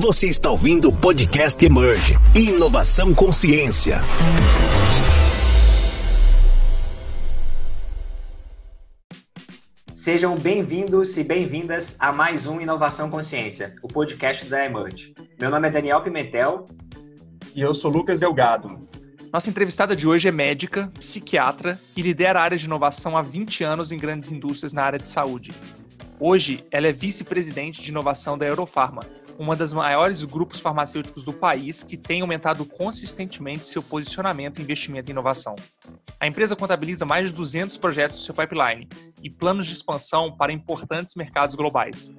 Você está ouvindo o podcast Emerge Inovação Consciência. Sejam bem-vindos e bem-vindas a mais um Inovação Consciência, o podcast da Emerge. Meu nome é Daniel Pimentel. E eu sou Lucas Delgado. Nossa entrevistada de hoje é médica, psiquiatra e lidera a área de inovação há 20 anos em grandes indústrias na área de saúde. Hoje, ela é vice-presidente de inovação da Eurofarma, uma das maiores grupos farmacêuticos do país que tem aumentado consistentemente seu posicionamento investimento em inovação. A empresa contabiliza mais de 200 projetos no seu pipeline e planos de expansão para importantes mercados globais.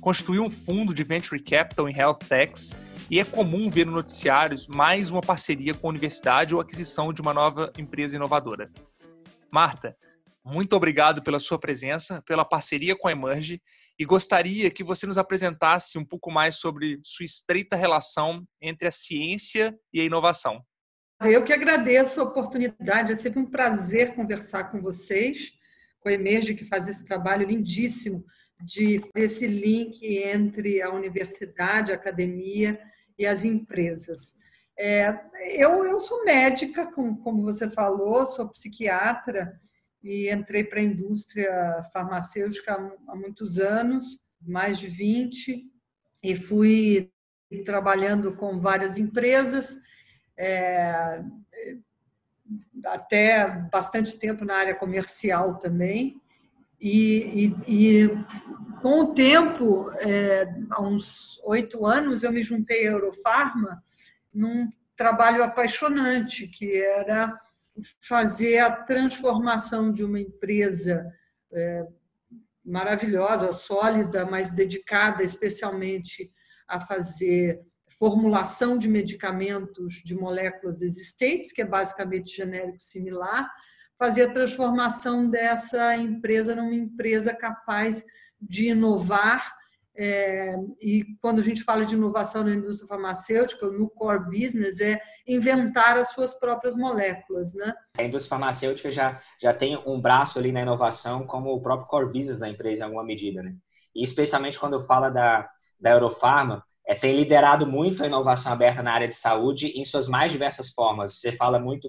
Constituiu um fundo de venture capital em health techs e é comum ver no noticiários mais uma parceria com a universidade ou aquisição de uma nova empresa inovadora. Marta, muito obrigado pela sua presença, pela parceria com a Emerge e gostaria que você nos apresentasse um pouco mais sobre sua estreita relação entre a ciência e a inovação. Eu que agradeço a oportunidade, é sempre um prazer conversar com vocês, com a Emerge, que faz esse trabalho lindíssimo de fazer esse link entre a universidade, a academia e as empresas. É, eu, eu sou médica, como, como você falou, sou psiquiatra, e entrei para a indústria farmacêutica há muitos anos, mais de 20, e fui trabalhando com várias empresas, é, até bastante tempo na área comercial também. E, e, e com o tempo, é, há uns oito anos, eu me juntei à Eurofarma num trabalho apaixonante, que era fazer a transformação de uma empresa é, maravilhosa, sólida, mas dedicada especialmente a fazer formulação de medicamentos de moléculas existentes, que é basicamente genérico similar, fazer a transformação dessa empresa numa empresa capaz de inovar é, e quando a gente fala de inovação na indústria farmacêutica, no core business, é inventar as suas próprias moléculas, né? A indústria farmacêutica já, já tem um braço ali na inovação como o próprio core business da empresa em alguma medida, né? E especialmente quando fala da, da Eurofarma, é, tem liderado muito a inovação aberta na área de saúde em suas mais diversas formas. Você fala muito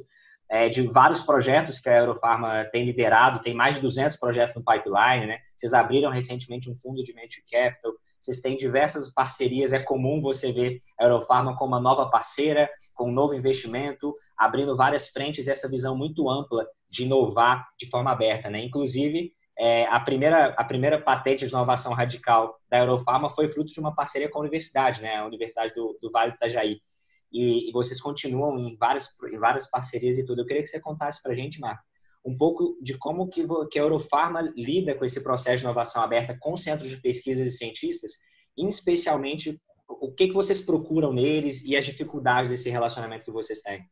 é, de vários projetos que a Eurofarma tem liderado, tem mais de 200 projetos no pipeline, né? Vocês abriram recentemente um fundo de venture capital, vocês têm diversas parcerias, é comum você ver a Eurofarma como uma nova parceira, com um novo investimento, abrindo várias frentes essa visão muito ampla de inovar de forma aberta, né? Inclusive, é, a, primeira, a primeira patente de inovação radical da Eurofarma foi fruto de uma parceria com a universidade, né? A Universidade do, do Vale do Itajaí e, e vocês continuam em várias, em várias parcerias e tudo. Eu queria que você contasse para a gente, Marco, um pouco de como que, que a Eurofarma lida com esse processo de inovação aberta com centros de pesquisas e cientistas, e especialmente o que, que vocês procuram neles e as dificuldades desse relacionamento que vocês têm.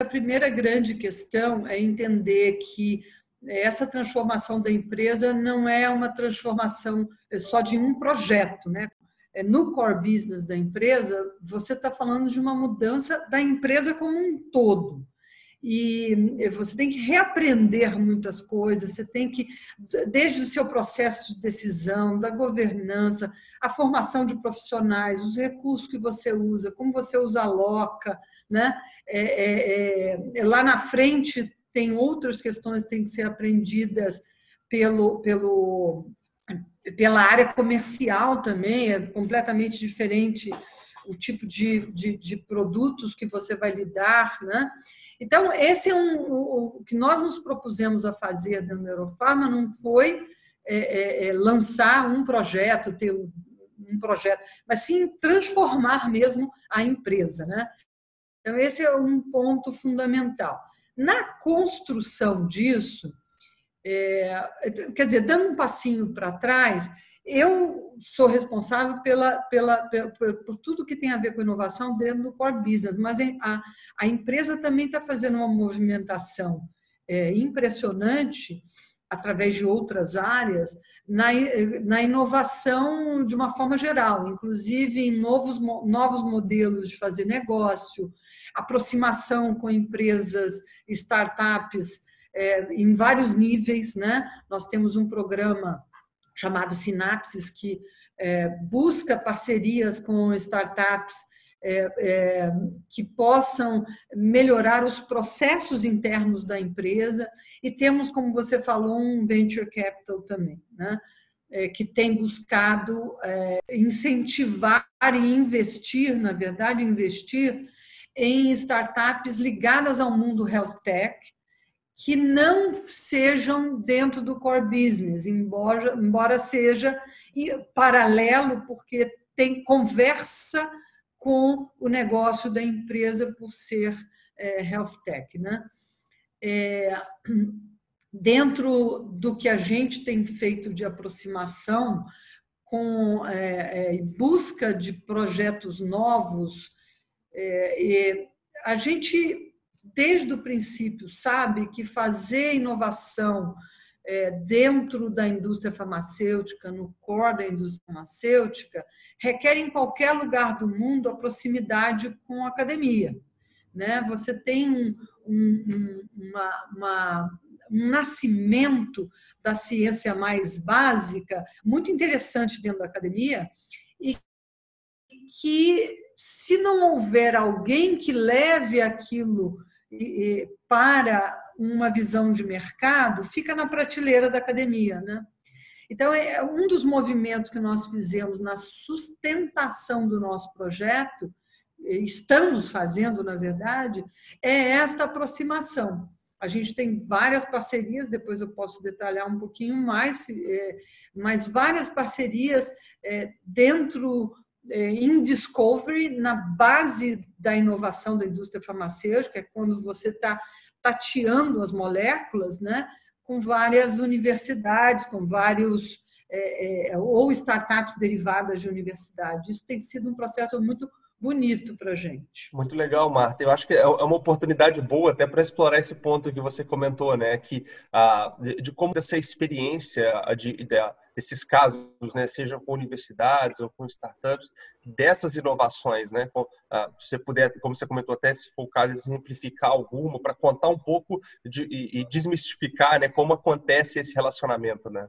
A primeira grande questão é entender que essa transformação da empresa não é uma transformação só de um projeto, né? É, no core business da empresa, você está falando de uma mudança da empresa como um todo. E você tem que reaprender muitas coisas, você tem que, desde o seu processo de decisão, da governança, a formação de profissionais, os recursos que você usa, como você usa a loca, né? É, é, é, lá na frente tem outras questões que têm que ser aprendidas pelo, pelo pela área comercial também, é completamente diferente o tipo de, de, de produtos que você vai lidar, né? Então, esse é um, o, o que nós nos propusemos a fazer da Neurofarma não foi é, é, é, lançar um projeto, ter um, projeto, mas sim transformar mesmo a empresa, né? Então, esse é um ponto fundamental. Na construção disso, é, quer dizer, dando um passinho para trás, eu sou responsável pela, pela, pela, por tudo que tem a ver com inovação dentro do core business, mas a, a empresa também está fazendo uma movimentação é, impressionante através de outras áreas na, na inovação de uma forma geral, inclusive em novos, novos modelos de fazer negócio, aproximação com empresas, startups é, em vários níveis, né? Nós temos um programa chamado Sinapses que é, busca parcerias com startups é, é, que possam melhorar os processos internos da empresa e temos, como você falou, um venture capital também, né? É, que tem buscado é, incentivar e investir, na verdade, investir em startups ligadas ao mundo health tech, que não sejam dentro do core business, embora, embora seja paralelo, porque tem conversa com o negócio da empresa por ser é, health tech. Né? É, dentro do que a gente tem feito de aproximação com é, é busca de projetos novos, é, a gente desde o princípio sabe que fazer inovação é, dentro da indústria farmacêutica, no core da indústria farmacêutica, requer em qualquer lugar do mundo a proximidade com a academia. Né? Você tem um, um, uma, uma, um nascimento da ciência mais básica, muito interessante dentro da academia, e que, se não houver alguém que leve aquilo para uma visão de mercado, fica na prateleira da academia. Né? Então, é um dos movimentos que nós fizemos na sustentação do nosso projeto, estamos fazendo, na verdade, é esta aproximação. A gente tem várias parcerias, depois eu posso detalhar um pouquinho mais, é, mas várias parcerias é, dentro é, em discovery, na base da inovação da indústria farmacêutica, é quando você está tateando as moléculas, né, com várias universidades, com vários é, é, ou startups derivadas de universidade. Isso tem sido um processo muito bonito para a gente. Muito legal, Marta. Eu acho que é, é uma oportunidade boa até para explorar esse ponto que você comentou, né? Que ah, de, de como essa experiência de, de, desses casos, né? Seja com universidades ou com startups, dessas inovações, né? Ah, se você puder, como você comentou, até se for o caso, exemplificar alguma para contar um pouco de, e, e desmistificar, né? Como acontece esse relacionamento, né?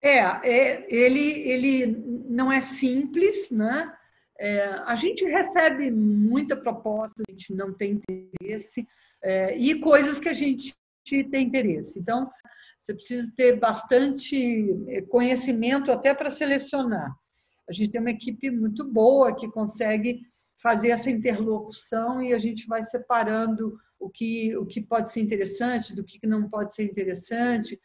É, é ele, ele não é simples, né? É, a gente recebe muita proposta, a gente não tem interesse, é, e coisas que a gente tem interesse. Então, você precisa ter bastante é, conhecimento até para selecionar. A gente tem uma equipe muito boa que consegue fazer essa interlocução e a gente vai separando o que, o que pode ser interessante do que não pode ser interessante.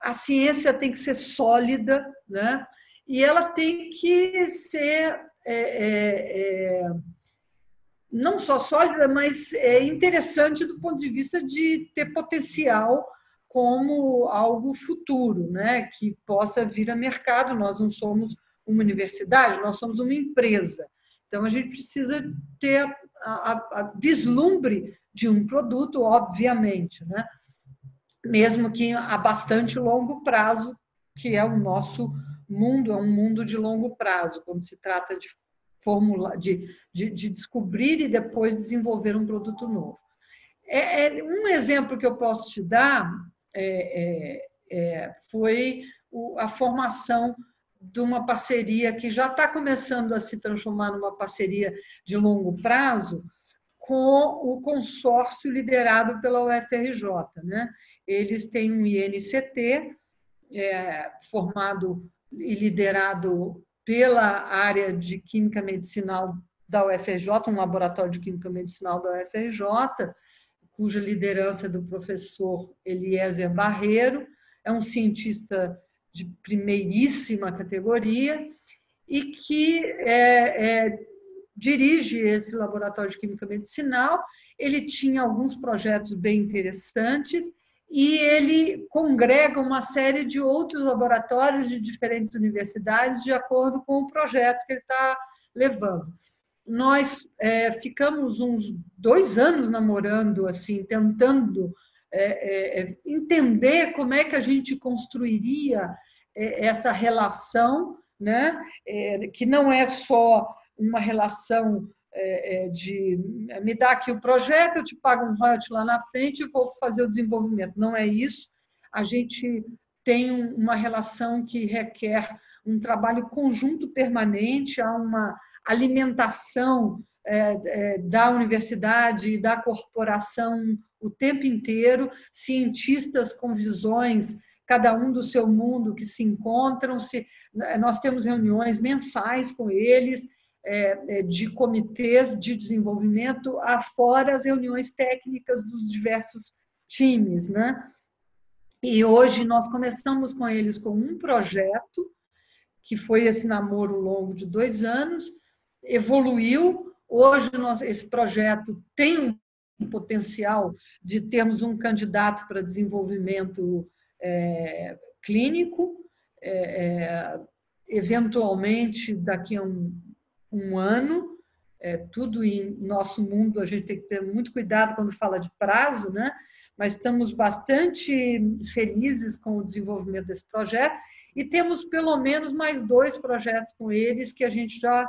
A ciência tem que ser sólida, né? E ela tem que ser é, é, é, não só sólida, mas é interessante do ponto de vista de ter potencial como algo futuro, né? que possa vir a mercado. Nós não somos uma universidade, nós somos uma empresa. Então, a gente precisa ter a, a, a vislumbre de um produto, obviamente, né? mesmo que a bastante longo prazo, que é o nosso mundo é um mundo de longo prazo, quando se trata de formula, de, de, de descobrir e depois desenvolver um produto novo. É, é um exemplo que eu posso te dar é, é, é foi o, a formação de uma parceria que já está começando a se transformar numa parceria de longo prazo com o consórcio liderado pela UFRJ. Né? Eles têm um INCT é, formado e liderado pela área de Química Medicinal da UFRJ, um laboratório de Química Medicinal da UFRJ, cuja liderança é do professor Eliezer Barreiro, é um cientista de primeiríssima categoria e que é, é, dirige esse laboratório de química medicinal. Ele tinha alguns projetos bem interessantes e ele congrega uma série de outros laboratórios de diferentes universidades de acordo com o projeto que ele está levando. Nós é, ficamos uns dois anos namorando, assim, tentando é, é, é entender como é que a gente construiria é, essa relação, né? É, que não é só uma relação é, é, de me dar aqui o projeto, eu te pago um royalty lá na frente e vou fazer o desenvolvimento. Não é isso. A gente tem uma relação que requer um trabalho conjunto permanente, há uma alimentação é, é, da universidade e da corporação o tempo inteiro, cientistas com visões, cada um do seu mundo, que se encontram. Se, nós temos reuniões mensais com eles, de comitês de desenvolvimento, afora as reuniões técnicas dos diversos times. Né? E hoje nós começamos com eles com um projeto, que foi esse namoro longo de dois anos, evoluiu. Hoje nós, esse projeto tem um potencial de termos um candidato para desenvolvimento é, clínico, é, é, eventualmente daqui a um, um ano. É, tudo em nosso mundo a gente tem que ter muito cuidado quando fala de prazo, né? mas estamos bastante felizes com o desenvolvimento desse projeto e temos pelo menos mais dois projetos com eles que a gente já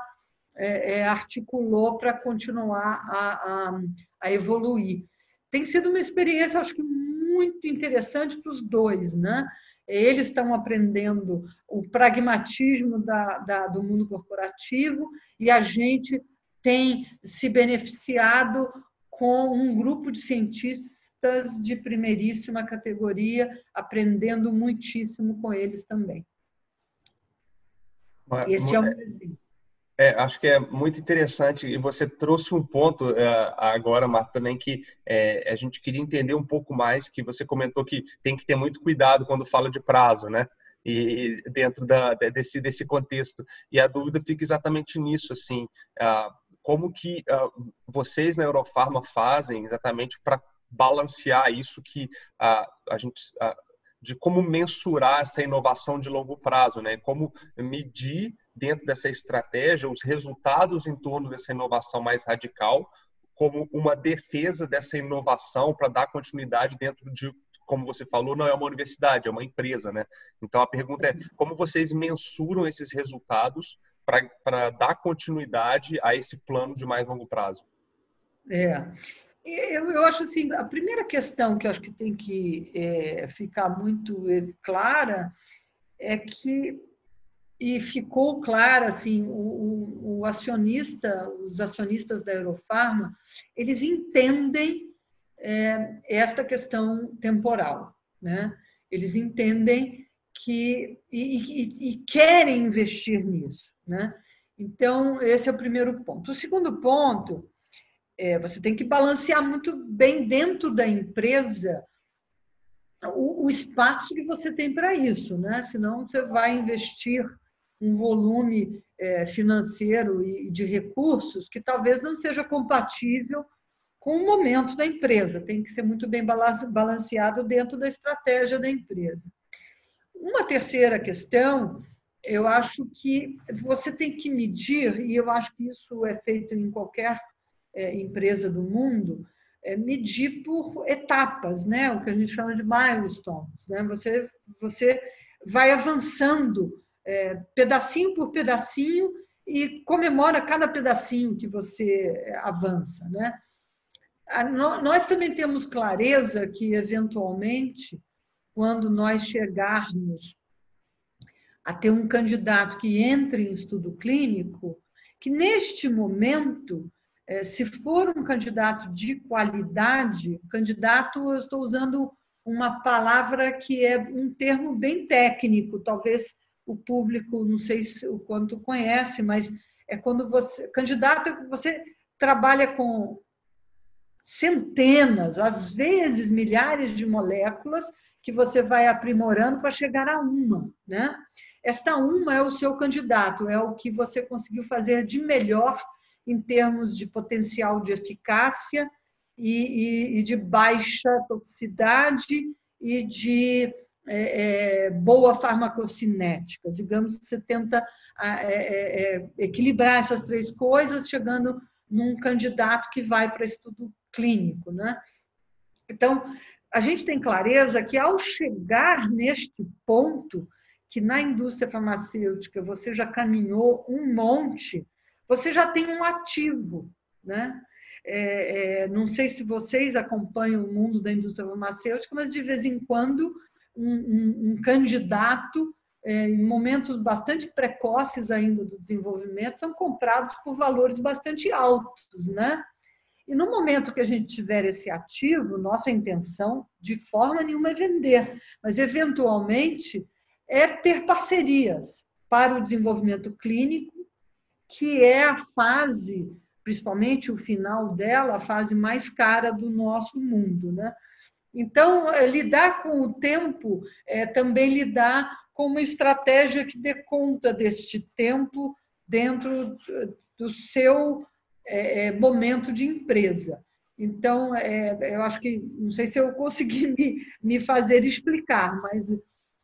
é, é, articulou para continuar a, a, a, evoluir. Tem sido uma experiência, acho que muito interessante para os dois, né? Eles estão aprendendo o pragmatismo da, da, do mundo corporativo e a gente tem se beneficiado com um grupo de cientistas de primeiríssima categoria, aprendendo muitíssimo com eles também. Este é um exemplo. É, acho que é muito interessante e você trouxe um ponto uh, agora, Marta, também que é, a gente queria entender um pouco mais, que você comentou que tem que ter muito cuidado quando fala de prazo, né? E dentro da, desse, desse contexto. E a dúvida fica exatamente nisso, assim, uh, como que uh, vocês na Eurofarma fazem exatamente para balancear isso que a, gente de como mensurar essa inovação de longo prazo, né? Como medir dentro dessa estratégia os resultados em torno dessa inovação mais radical, como uma defesa dessa inovação para dar continuidade dentro de como você falou, não é uma universidade, é uma empresa, né? Então a pergunta é como vocês mensuram esses resultados para dar continuidade a esse plano de mais longo prazo? É, eu, eu acho assim, a primeira questão que eu acho que tem que é, ficar muito clara é que e ficou clara assim o, o, o, acionista, os acionistas da Eurofarma, eles entendem é, esta questão temporal, né? Eles entendem que e, e, e querem investir nisso, né? Então esse é o primeiro ponto. O segundo ponto é, você tem que balancear muito bem dentro da empresa o, o espaço que você tem para isso, né? Senão você vai investir um volume é, financeiro e de recursos que talvez não seja compatível com o momento da empresa. Tem que ser muito bem balanceado dentro da estratégia da empresa. Uma terceira questão, eu acho que você tem que medir, e eu acho que isso é feito em qualquer é, empresa do mundo, é medir por etapas, né? o que a gente chama de milestones. Né? Você, você vai avançando é, pedacinho por pedacinho e comemora cada pedacinho que você avança. Né? Nós também temos clareza que, eventualmente, quando nós chegarmos a ter um candidato que entre em estudo clínico, que neste momento é, se for um candidato de qualidade, candidato, eu estou usando uma palavra que é um termo bem técnico, talvez o público, não sei se, o quanto conhece, mas é quando você. Candidato você trabalha com centenas, às vezes milhares de moléculas que você vai aprimorando para chegar a uma, né? Esta uma é o seu candidato, é o que você conseguiu fazer de melhor em termos de potencial de eficácia e, e, e de baixa toxicidade e de é, é, boa farmacocinética. Digamos que você tenta é, é, é, equilibrar essas três coisas, chegando num candidato que vai para estudo clínico. Né? Então, a gente tem clareza que ao chegar neste ponto, que na indústria farmacêutica você já caminhou um monte você já tem um ativo, né? É, é, não sei se vocês acompanham o mundo da indústria farmacêutica, mas de vez em quando um, um, um candidato é, em momentos bastante precoces ainda do desenvolvimento, são comprados por valores bastante altos, né? E no momento que a gente tiver esse ativo, nossa intenção de forma nenhuma é vender, mas eventualmente é ter parcerias para o desenvolvimento clínico, que é a fase, principalmente o final dela, a fase mais cara do nosso mundo, né? Então, é, lidar com o tempo é também lidar com uma estratégia que dê conta deste tempo dentro do seu é, momento de empresa. Então, é, eu acho que, não sei se eu consegui me, me fazer explicar, mas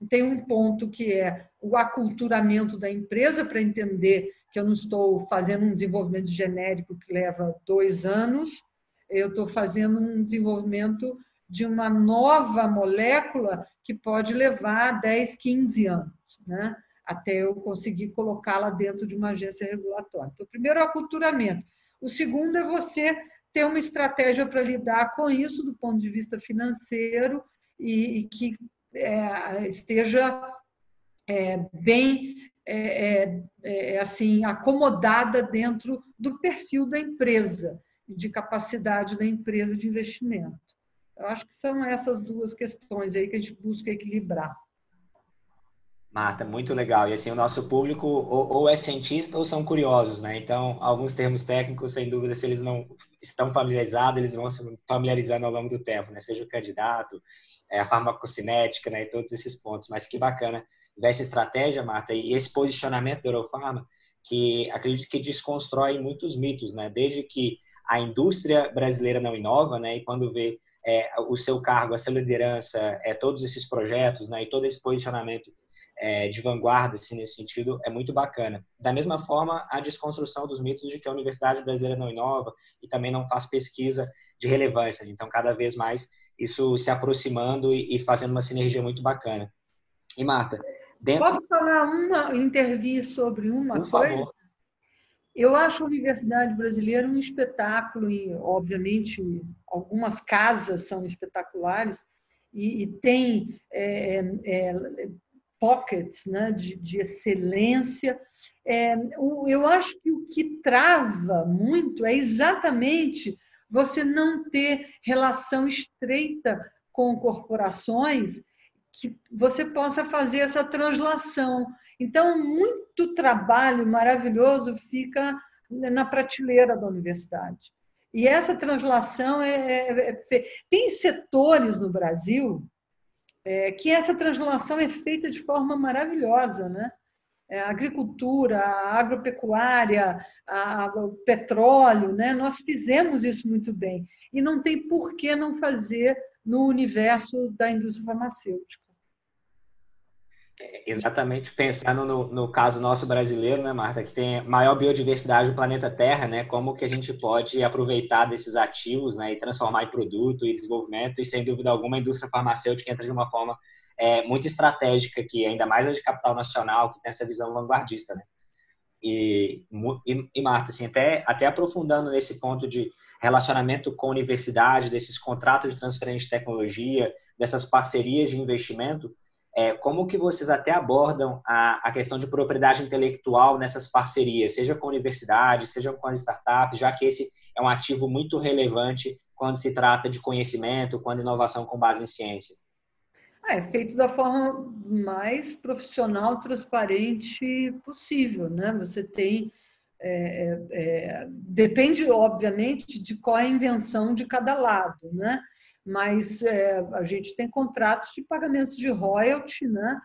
tem um ponto que é o aculturamento da empresa para entender que eu não estou fazendo um desenvolvimento genérico que leva dois anos, eu estou fazendo um desenvolvimento de uma nova molécula que pode levar 10, 15 anos, né? até eu conseguir colocá-la dentro de uma agência regulatória. Então, primeiro, o aculturamento. O segundo é você ter uma estratégia para lidar com isso do ponto de vista financeiro e, e que é, esteja é, bem é, é, é, assim acomodada dentro do perfil da empresa e de capacidade da empresa de investimento. Eu acho que são essas duas questões aí que a gente busca equilibrar. Marta, muito legal. E assim, o nosso público ou, ou, é cientista ou são curiosos, né? Então, alguns termos técnicos, sem dúvida, se eles não estão familiarizados, eles vão se familiarizando ao longo do tempo, né? Seja o candidato, é, a farmacocinética, né? E todos esses pontos. Mas que bacana ver essa estratégia, Marta, e esse posicionamento da Eurofarma, que acredito que desconstrói muitos mitos, né? Desde que a indústria brasileira não inova, né? E quando vê é, o seu cargo, a sua liderança, é, todos esses projetos, né? E todo esse posicionamento é, de vanguarda, assim, nesse sentido, é muito bacana. Da mesma forma, a desconstrução dos mitos de que a Universidade Brasileira não inova e também não faz pesquisa de relevância. Então, cada vez mais, isso se aproximando e, e fazendo uma sinergia muito bacana. E, Marta, dentro... Posso falar uma, intervir sobre uma Por coisa? Favor. Eu acho a Universidade Brasileira um espetáculo, e, obviamente, algumas casas são espetaculares, e, e tem é, é, pockets né, de, de excelência. É, eu acho que o que trava muito é exatamente você não ter relação estreita com corporações que você possa fazer essa translação. Então, muito trabalho maravilhoso fica na prateleira da universidade. E essa translação é, é, é tem setores no Brasil é, que essa translação é feita de forma maravilhosa, né? É, a agricultura, a agropecuária, a, a, o petróleo, né? Nós fizemos isso muito bem e não tem por que não fazer no universo da indústria farmacêutica. Exatamente, pensando no, no, caso nosso brasileiro, né, Marta, que tem maior biodiversidade do planeta Terra, né, como que a gente pode aproveitar desses ativos, né, e transformar em produto e desenvolvimento, e sem dúvida alguma a indústria farmacêutica entra de uma forma é, muito estratégica aqui, ainda mais a de capital nacional, que tem essa visão vanguardista, né. E, e, e Marta, assim, até, até aprofundando nesse ponto de relacionamento com a universidade, desses contratos de transferência de tecnologia, dessas parcerias de investimento, é, como que vocês até abordam a, a questão de propriedade intelectual nessas parcerias, seja com a universidade, seja com as startups, já que esse é um ativo muito relevante quando se trata de conhecimento, quando inovação com base em ciência? Ah, é feito da forma mais profissional, transparente possível, né? Você tem é, é, é depende obviamente de qual é a invenção de cada lado, né? mas é, a gente tem contratos de pagamentos de royalty, né,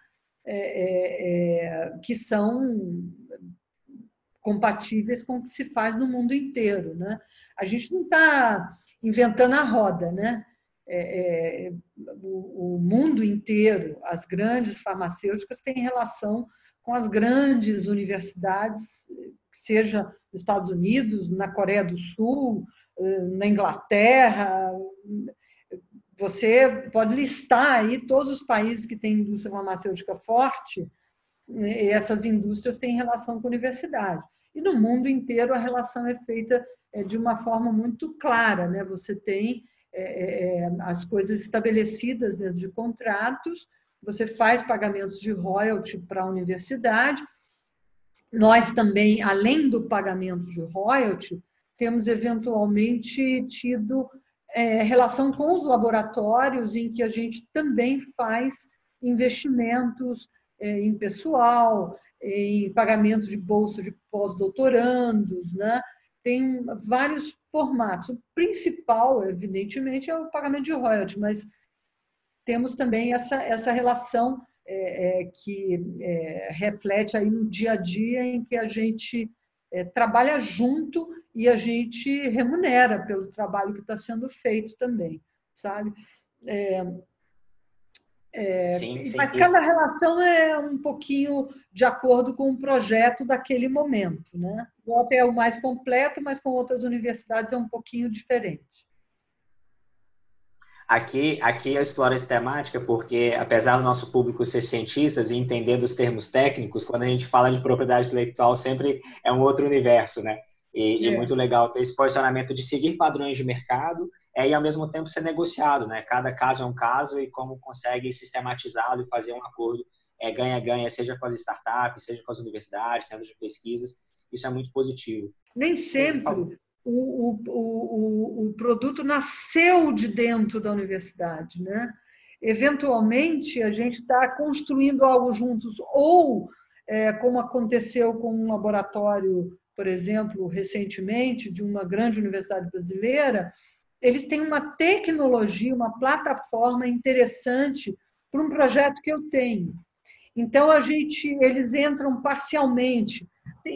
é, é, que são compatíveis com o que se faz no mundo inteiro. Né? A gente não está inventando a roda, né? É, é, o, o, mundo inteiro, as grandes farmacêuticas têm relação com as grandes universidades, seja nos Estados Unidos, na Coreia do Sul, na Inglaterra, você pode listar aí todos os países que têm indústria farmacêutica forte, e essas indústrias têm relação com a universidade. E no mundo inteiro a relação é feita é, de uma forma muito clara, né? Você tem é, é, as coisas estabelecidas dentro de contratos, você faz pagamentos de royalty para a universidade. Nós também, além do pagamento de royalty, temos eventualmente tido é, relação com os laboratórios em que a gente também faz investimentos é, em pessoal, em pagamento de bolsa de pós-doutorandos, né? Tem vários formatos. O principal, evidentemente, é o pagamento de royalties, mas temos também essa, essa relação é, é, que é, reflete aí no dia a dia em que a gente é, trabalha junto e a gente remunera pelo trabalho que está sendo feito também, sabe? É, sim, sim, mas cada relação é um pouquinho de acordo com o projeto daquele momento, né? O até é o mais completo, mas com outras universidades é um pouquinho diferente. Aqui, aqui eu exploro essa temática porque, apesar do nosso público ser cientistas e entender dos termos técnicos, quando a gente fala de propriedade intelectual, sempre é um outro universo, né? E, é. e muito legal ter esse posicionamento de seguir padrões de mercado é, e ao mesmo tempo ser negociado, né? Cada caso é um caso e como consegue sistematizá-lo e fazer um acordo é, ganha-ganha, seja com as startups, seja com as universidades, centros de pesquisas, isso é muito positivo. Nem sempre o, o, o, o produto nasceu de dentro da universidade, né? Eventualmente, a gente está construindo algo juntos, ou, é, como aconteceu com um laboratório, por exemplo, recentemente, de uma grande universidade brasileira, eles têm uma tecnologia, uma plataforma interessante para um projeto que eu tenho. Então a gente, eles entram parcialmente.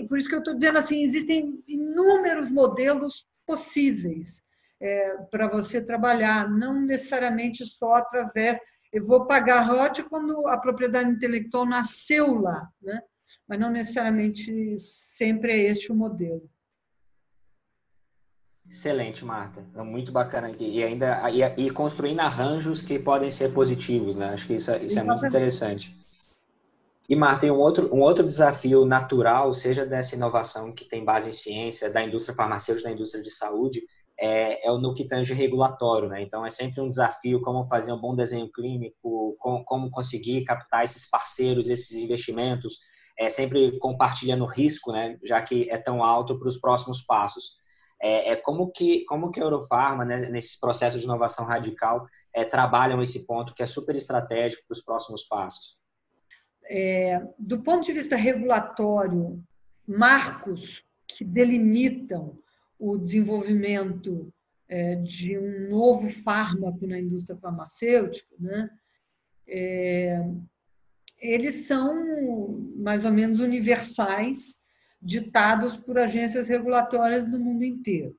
Por isso que eu estou dizendo assim, existem inúmeros modelos possíveis é, para você trabalhar, não necessariamente só através. Eu vou pagar ROT quando a propriedade intelectual nasceu lá, né? mas não necessariamente sempre é este o modelo. Excelente, Marta. É muito bacana aqui. E ainda e, e, construindo arranjos que podem ser positivos, né? Acho que isso, isso é muito interessante. E, Marta, tem um outro, um outro desafio natural, seja dessa inovação que tem base em ciência, da indústria farmacêutica, da indústria de saúde, é, é o no que tange regulatório, né? Então, é sempre um desafio como fazer um bom desenho clínico, como, como conseguir captar esses parceiros, esses investimentos, é, sempre compartilhando risco, né? Já que é tão alto para os próximos passos é, é como que como que a Eurofarma, né, nesse processo de inovação radical, é, trabalham esse ponto que é super estratégico para os próximos passos? É, do ponto de vista regulatório, marcos que delimitam o desenvolvimento é, de um novo fármaco na indústria farmacêutica, né, é, eles são mais ou menos universais ditados por agências regulatórias do mundo inteiro.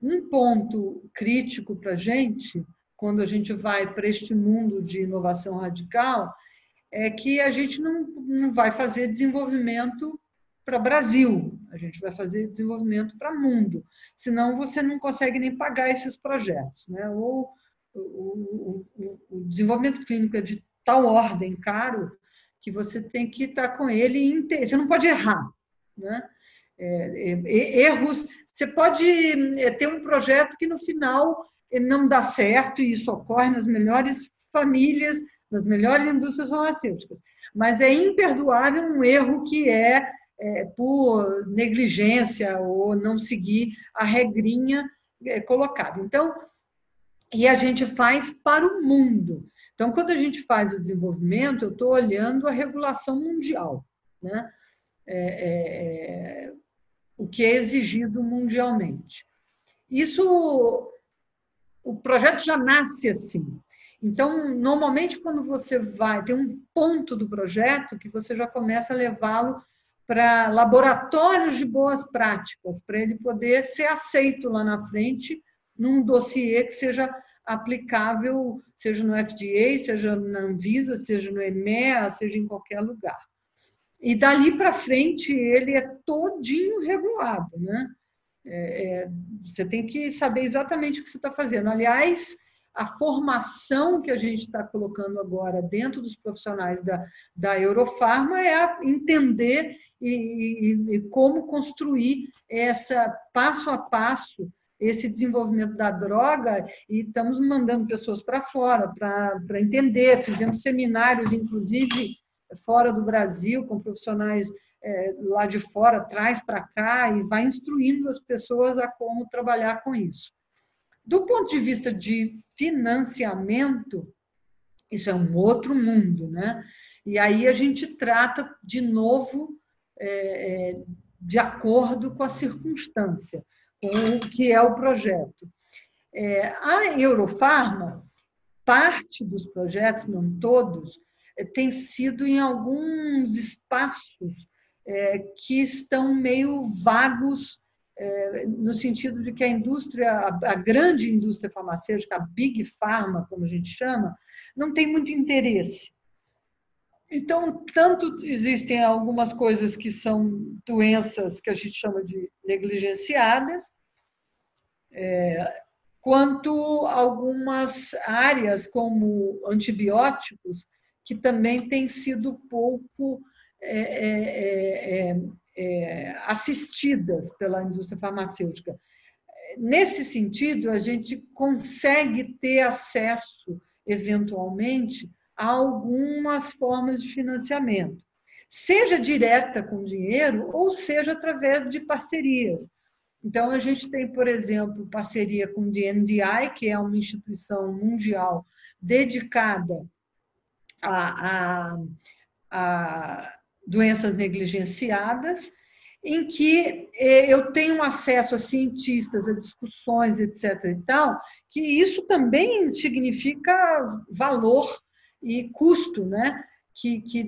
Um ponto crítico para a gente, quando a gente vai para este mundo de inovação radical, é que a gente não, não vai fazer desenvolvimento para Brasil, a gente vai fazer desenvolvimento para mundo, senão você não consegue nem pagar esses projetos. Né? Ou o, o, o desenvolvimento clínico é de tal ordem caro que você tem que estar com ele, você não pode errar. Né? É, é, erros. Você pode é, ter um projeto que no final não dá certo, e isso ocorre nas melhores famílias, nas melhores indústrias farmacêuticas. Mas é imperdoável um erro que é, é por negligência ou não seguir a regrinha é, colocada. Então, e a gente faz para o mundo. Então, quando a gente faz o desenvolvimento, eu estou olhando a regulação mundial. Né? É, é, é, o que é exigido mundialmente. Isso, o projeto já nasce assim. Então, normalmente, quando você vai, tem um ponto do projeto que você já começa a levá-lo para laboratórios de boas práticas, para ele poder ser aceito lá na frente num dossiê que seja aplicável, seja no FDA, seja na Anvisa, seja no EMEA, seja em qualquer lugar. E dali para frente ele é todinho regulado, né? É, é, você tem que saber exatamente o que você está fazendo. Aliás, a formação que a gente está colocando agora dentro dos profissionais da, da Eurofarma é entender e, e, e, como construir essa passo a passo esse desenvolvimento da droga e estamos mandando pessoas para fora para entender. Fizemos seminários, inclusive, fora do Brasil, com profissionais é, lá de fora, traz para cá e vai instruindo as pessoas a como trabalhar com isso. Do ponto de vista de financiamento, isso é um outro mundo, né? E aí a gente trata de novo é, é de acordo com a circunstância, com o que é o projeto. É, a Eurofarma, parte dos projetos, não todos, tem sido em alguns espaços é, que estão meio vagos, é, no sentido de que a indústria, a, a grande indústria farmacêutica, a Big Pharma, como a gente chama, não tem muito interesse. Então, tanto existem algumas coisas que são doenças que a gente chama de negligenciadas, é, quanto algumas áreas, como antibióticos, que também têm sido pouco é é, é, é, é, assistidas pela indústria farmacêutica. Nesse sentido, a gente consegue ter acesso, eventualmente, a algumas formas de financiamento, seja direta com dinheiro ou seja através de parcerias. Então, a gente tem, por exemplo, parceria com o DNDi, que é uma instituição mundial dedicada a, a, a doenças negligenciadas, em que eh, eu tenho acesso a cientistas, a discussões, etc. e tal, que isso também significa valor e custo, né? Que, que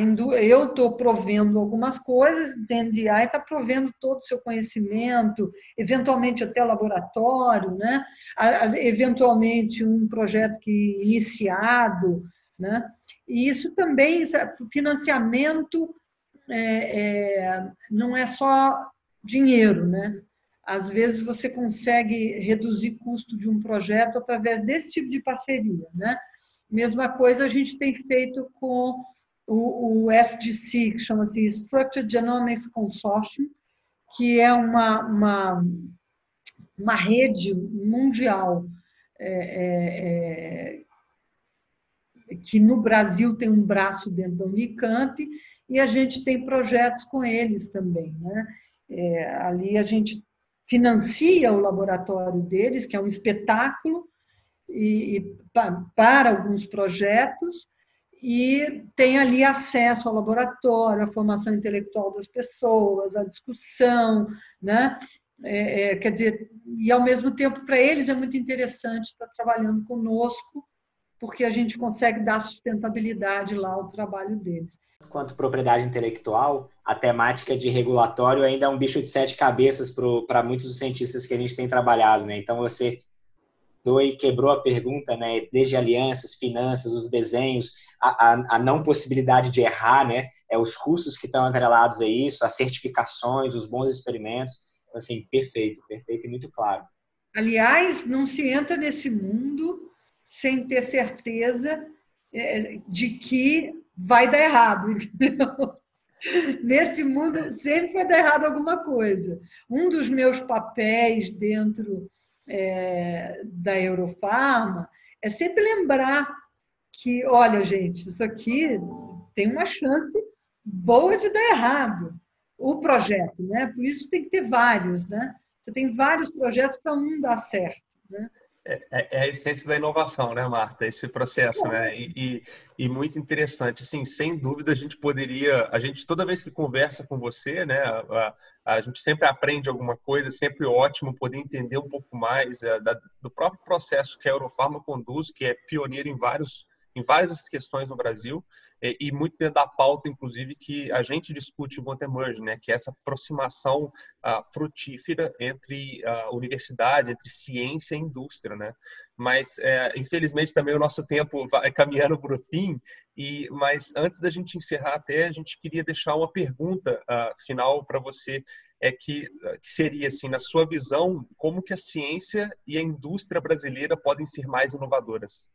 indú eu estou provendo algumas coisas, o DNDi está provendo todo o seu conhecimento, eventualmente até laboratório, né? eventualmente um projeto que iniciado, né? E isso também, financiamento é, é, não é só dinheiro, né? Às vezes você consegue reduzir custo de um projeto através desse tipo de parceria, né? Mesma coisa a gente tem feito com o, o SGC, que chama-se Structured Genomics Consortium, que é uma, uma, uma rede mundial é, é, é que no Brasil tem um braço dentro da Unicamp e a gente tem projetos com eles também. Né? É, ali a gente financia o laboratório deles, que é um espetáculo, e, e para alguns projetos, e tem ali acesso ao laboratório, à formação intelectual das pessoas, à discussão, né? É, é, quer dizer, e ao mesmo tempo para eles é muito interessante estar trabalhando conosco porque a gente consegue dar sustentabilidade lá ao trabalho deles. Quanto propriedade intelectual, a temática de regulatório ainda é um bicho de sete cabeças para muitos dos cientistas que a gente tem trabalhado, né? Então você e quebrou a pergunta, né? Desde alianças, finanças, os desenhos, a, a, a, não possibilidade de errar, né? É os custos que estão atrelados a isso, as certificações, os bons experimentos. Então, assim, perfeito, perfeito e muito claro. Aliás, não se entra nesse mundo sem ter certeza é, de que vai dar errado, entendeu? Nesse mundo sempre vai dar errado alguma coisa. Um dos meus papéis dentro é, da Eurofarma é sempre lembrar que, olha, gente, isso aqui tem uma chance boa de dar errado. O projeto, né? Por isso tem que ter vários, né? Você tem vários projetos para um dar certo, né? É, é, é, a essência da inovação, né, Marta? Esse processo, né? E, e, e, muito interessante. Assim, sem dúvida, a gente poderia, a gente toda vez que conversa com você, né, a, a, a gente sempre aprende alguma coisa, sempre ótimo poder entender um pouco mais é, da, do próprio processo que a Eurofarma conduz, que é pioneiro em vários em várias questões no Brasil e, e, muito dentro da pauta, inclusive, que a gente discute em Emerge, né, que é essa aproximação uh, frutífera entre a uh, universidade, entre ciência e indústria, né? Mas, é, infelizmente, também o nosso tempo vai caminhando para o fim, e, mas antes da gente encerrar até, a gente queria deixar uma pergunta uh, final para você, é que, que seria, assim, na sua visão, como que a ciência e a indústria brasileira podem ser mais inovadoras?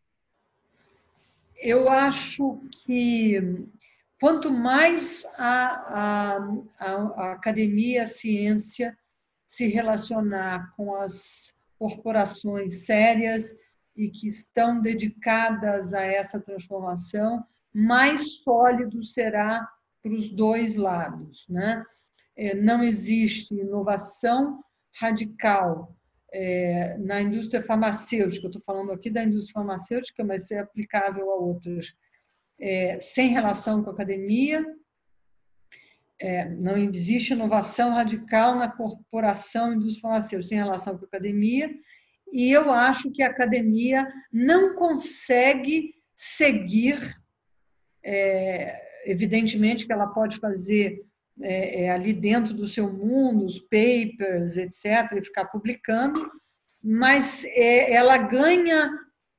Eu acho que quanto mais a, a, a, academia, a ciência se relacionar com as corporações sérias e que estão dedicadas a essa transformação, mais sólido será para os dois lados. Né? É, não existe inovação radical é, na indústria farmacêutica, estou falando aqui da indústria farmacêutica, mas é aplicável a outras, é, sem relação com a academia, é, não existe inovação radical na corporação indústria farmacêutica, sem relação com a academia, e eu acho que a academia não consegue seguir, é, evidentemente que ela pode fazer é, é, ali dentro do seu mundo, os papers, etc., e ficar publicando, mas é, ela ganha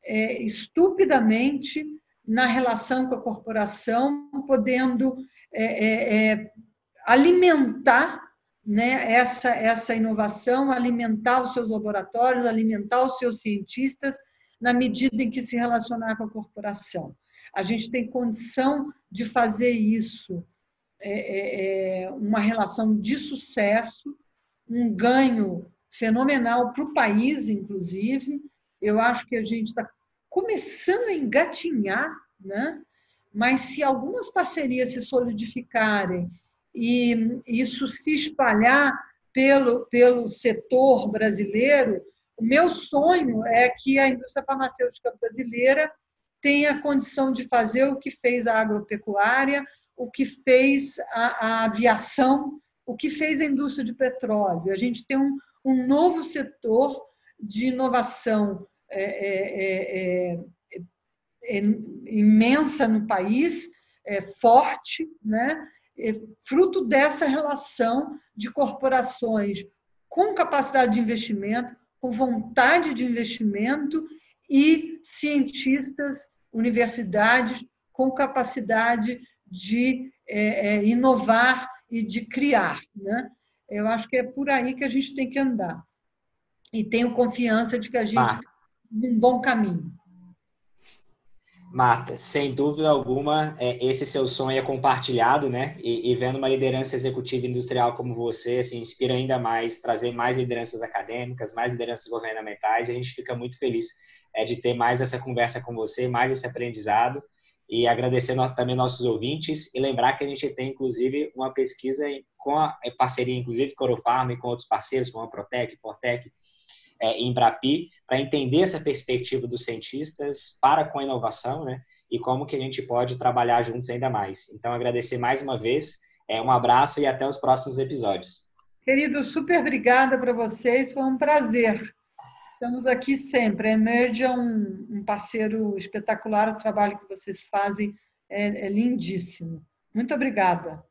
é, estupidamente na relação com a corporação, podendo é, é, alimentar né, essa, essa inovação, alimentar os seus laboratórios, alimentar os seus cientistas, na medida em que se relacionar com a corporação. A gente tem condição de fazer isso é, é, é, uma relação de sucesso, um ganho fenomenal para o país, inclusive. Eu acho que a gente está começando a engatinhar, né? mas se algumas parcerias se solidificarem e isso se espalhar pelo, pelo setor brasileiro, o meu sonho é que a indústria farmacêutica brasileira tenha condição de fazer o que fez a agropecuária, o que fez a, a aviação, o que fez a indústria de petróleo. A gente tem um, um novo setor de inovação é, é, é, é, é imensa no país, é, forte, né? fruto dessa relação de corporações com capacidade de investimento, com vontade de investimento e cientistas, universidades com capacidade de é, é, inovar e de criar. né? Eu acho que é por aí que a gente tem que andar. E tenho confiança de que a gente está num bom caminho. Marta, sem dúvida alguma, é, esse seu sonho é compartilhado, né? E, e, vendo uma liderança executiva industrial como você, assim, inspira ainda mais, trazer mais lideranças acadêmicas, mais lideranças governamentais, e a gente fica muito feliz é, de ter mais essa conversa com você, mais esse aprendizado e agradecer nós, também nossos ouvintes e lembrar que a gente tem, inclusive, uma pesquisa com a parceria, inclusive, com a Orofarma e com outros parceiros, como a Protec, Portec, é, Embrapi, para entender essa perspectiva dos cientistas para com a inovação, né? E como que a gente pode trabalhar juntos ainda mais. Então, agradecer mais uma vez, é, um abraço e até os próximos episódios. Querido, super obrigada para vocês, foi um prazer. Estamos aqui sempre. Emerge é um, um parceiro espetacular. O trabalho que vocês fazem é, é lindíssimo. Muito obrigada.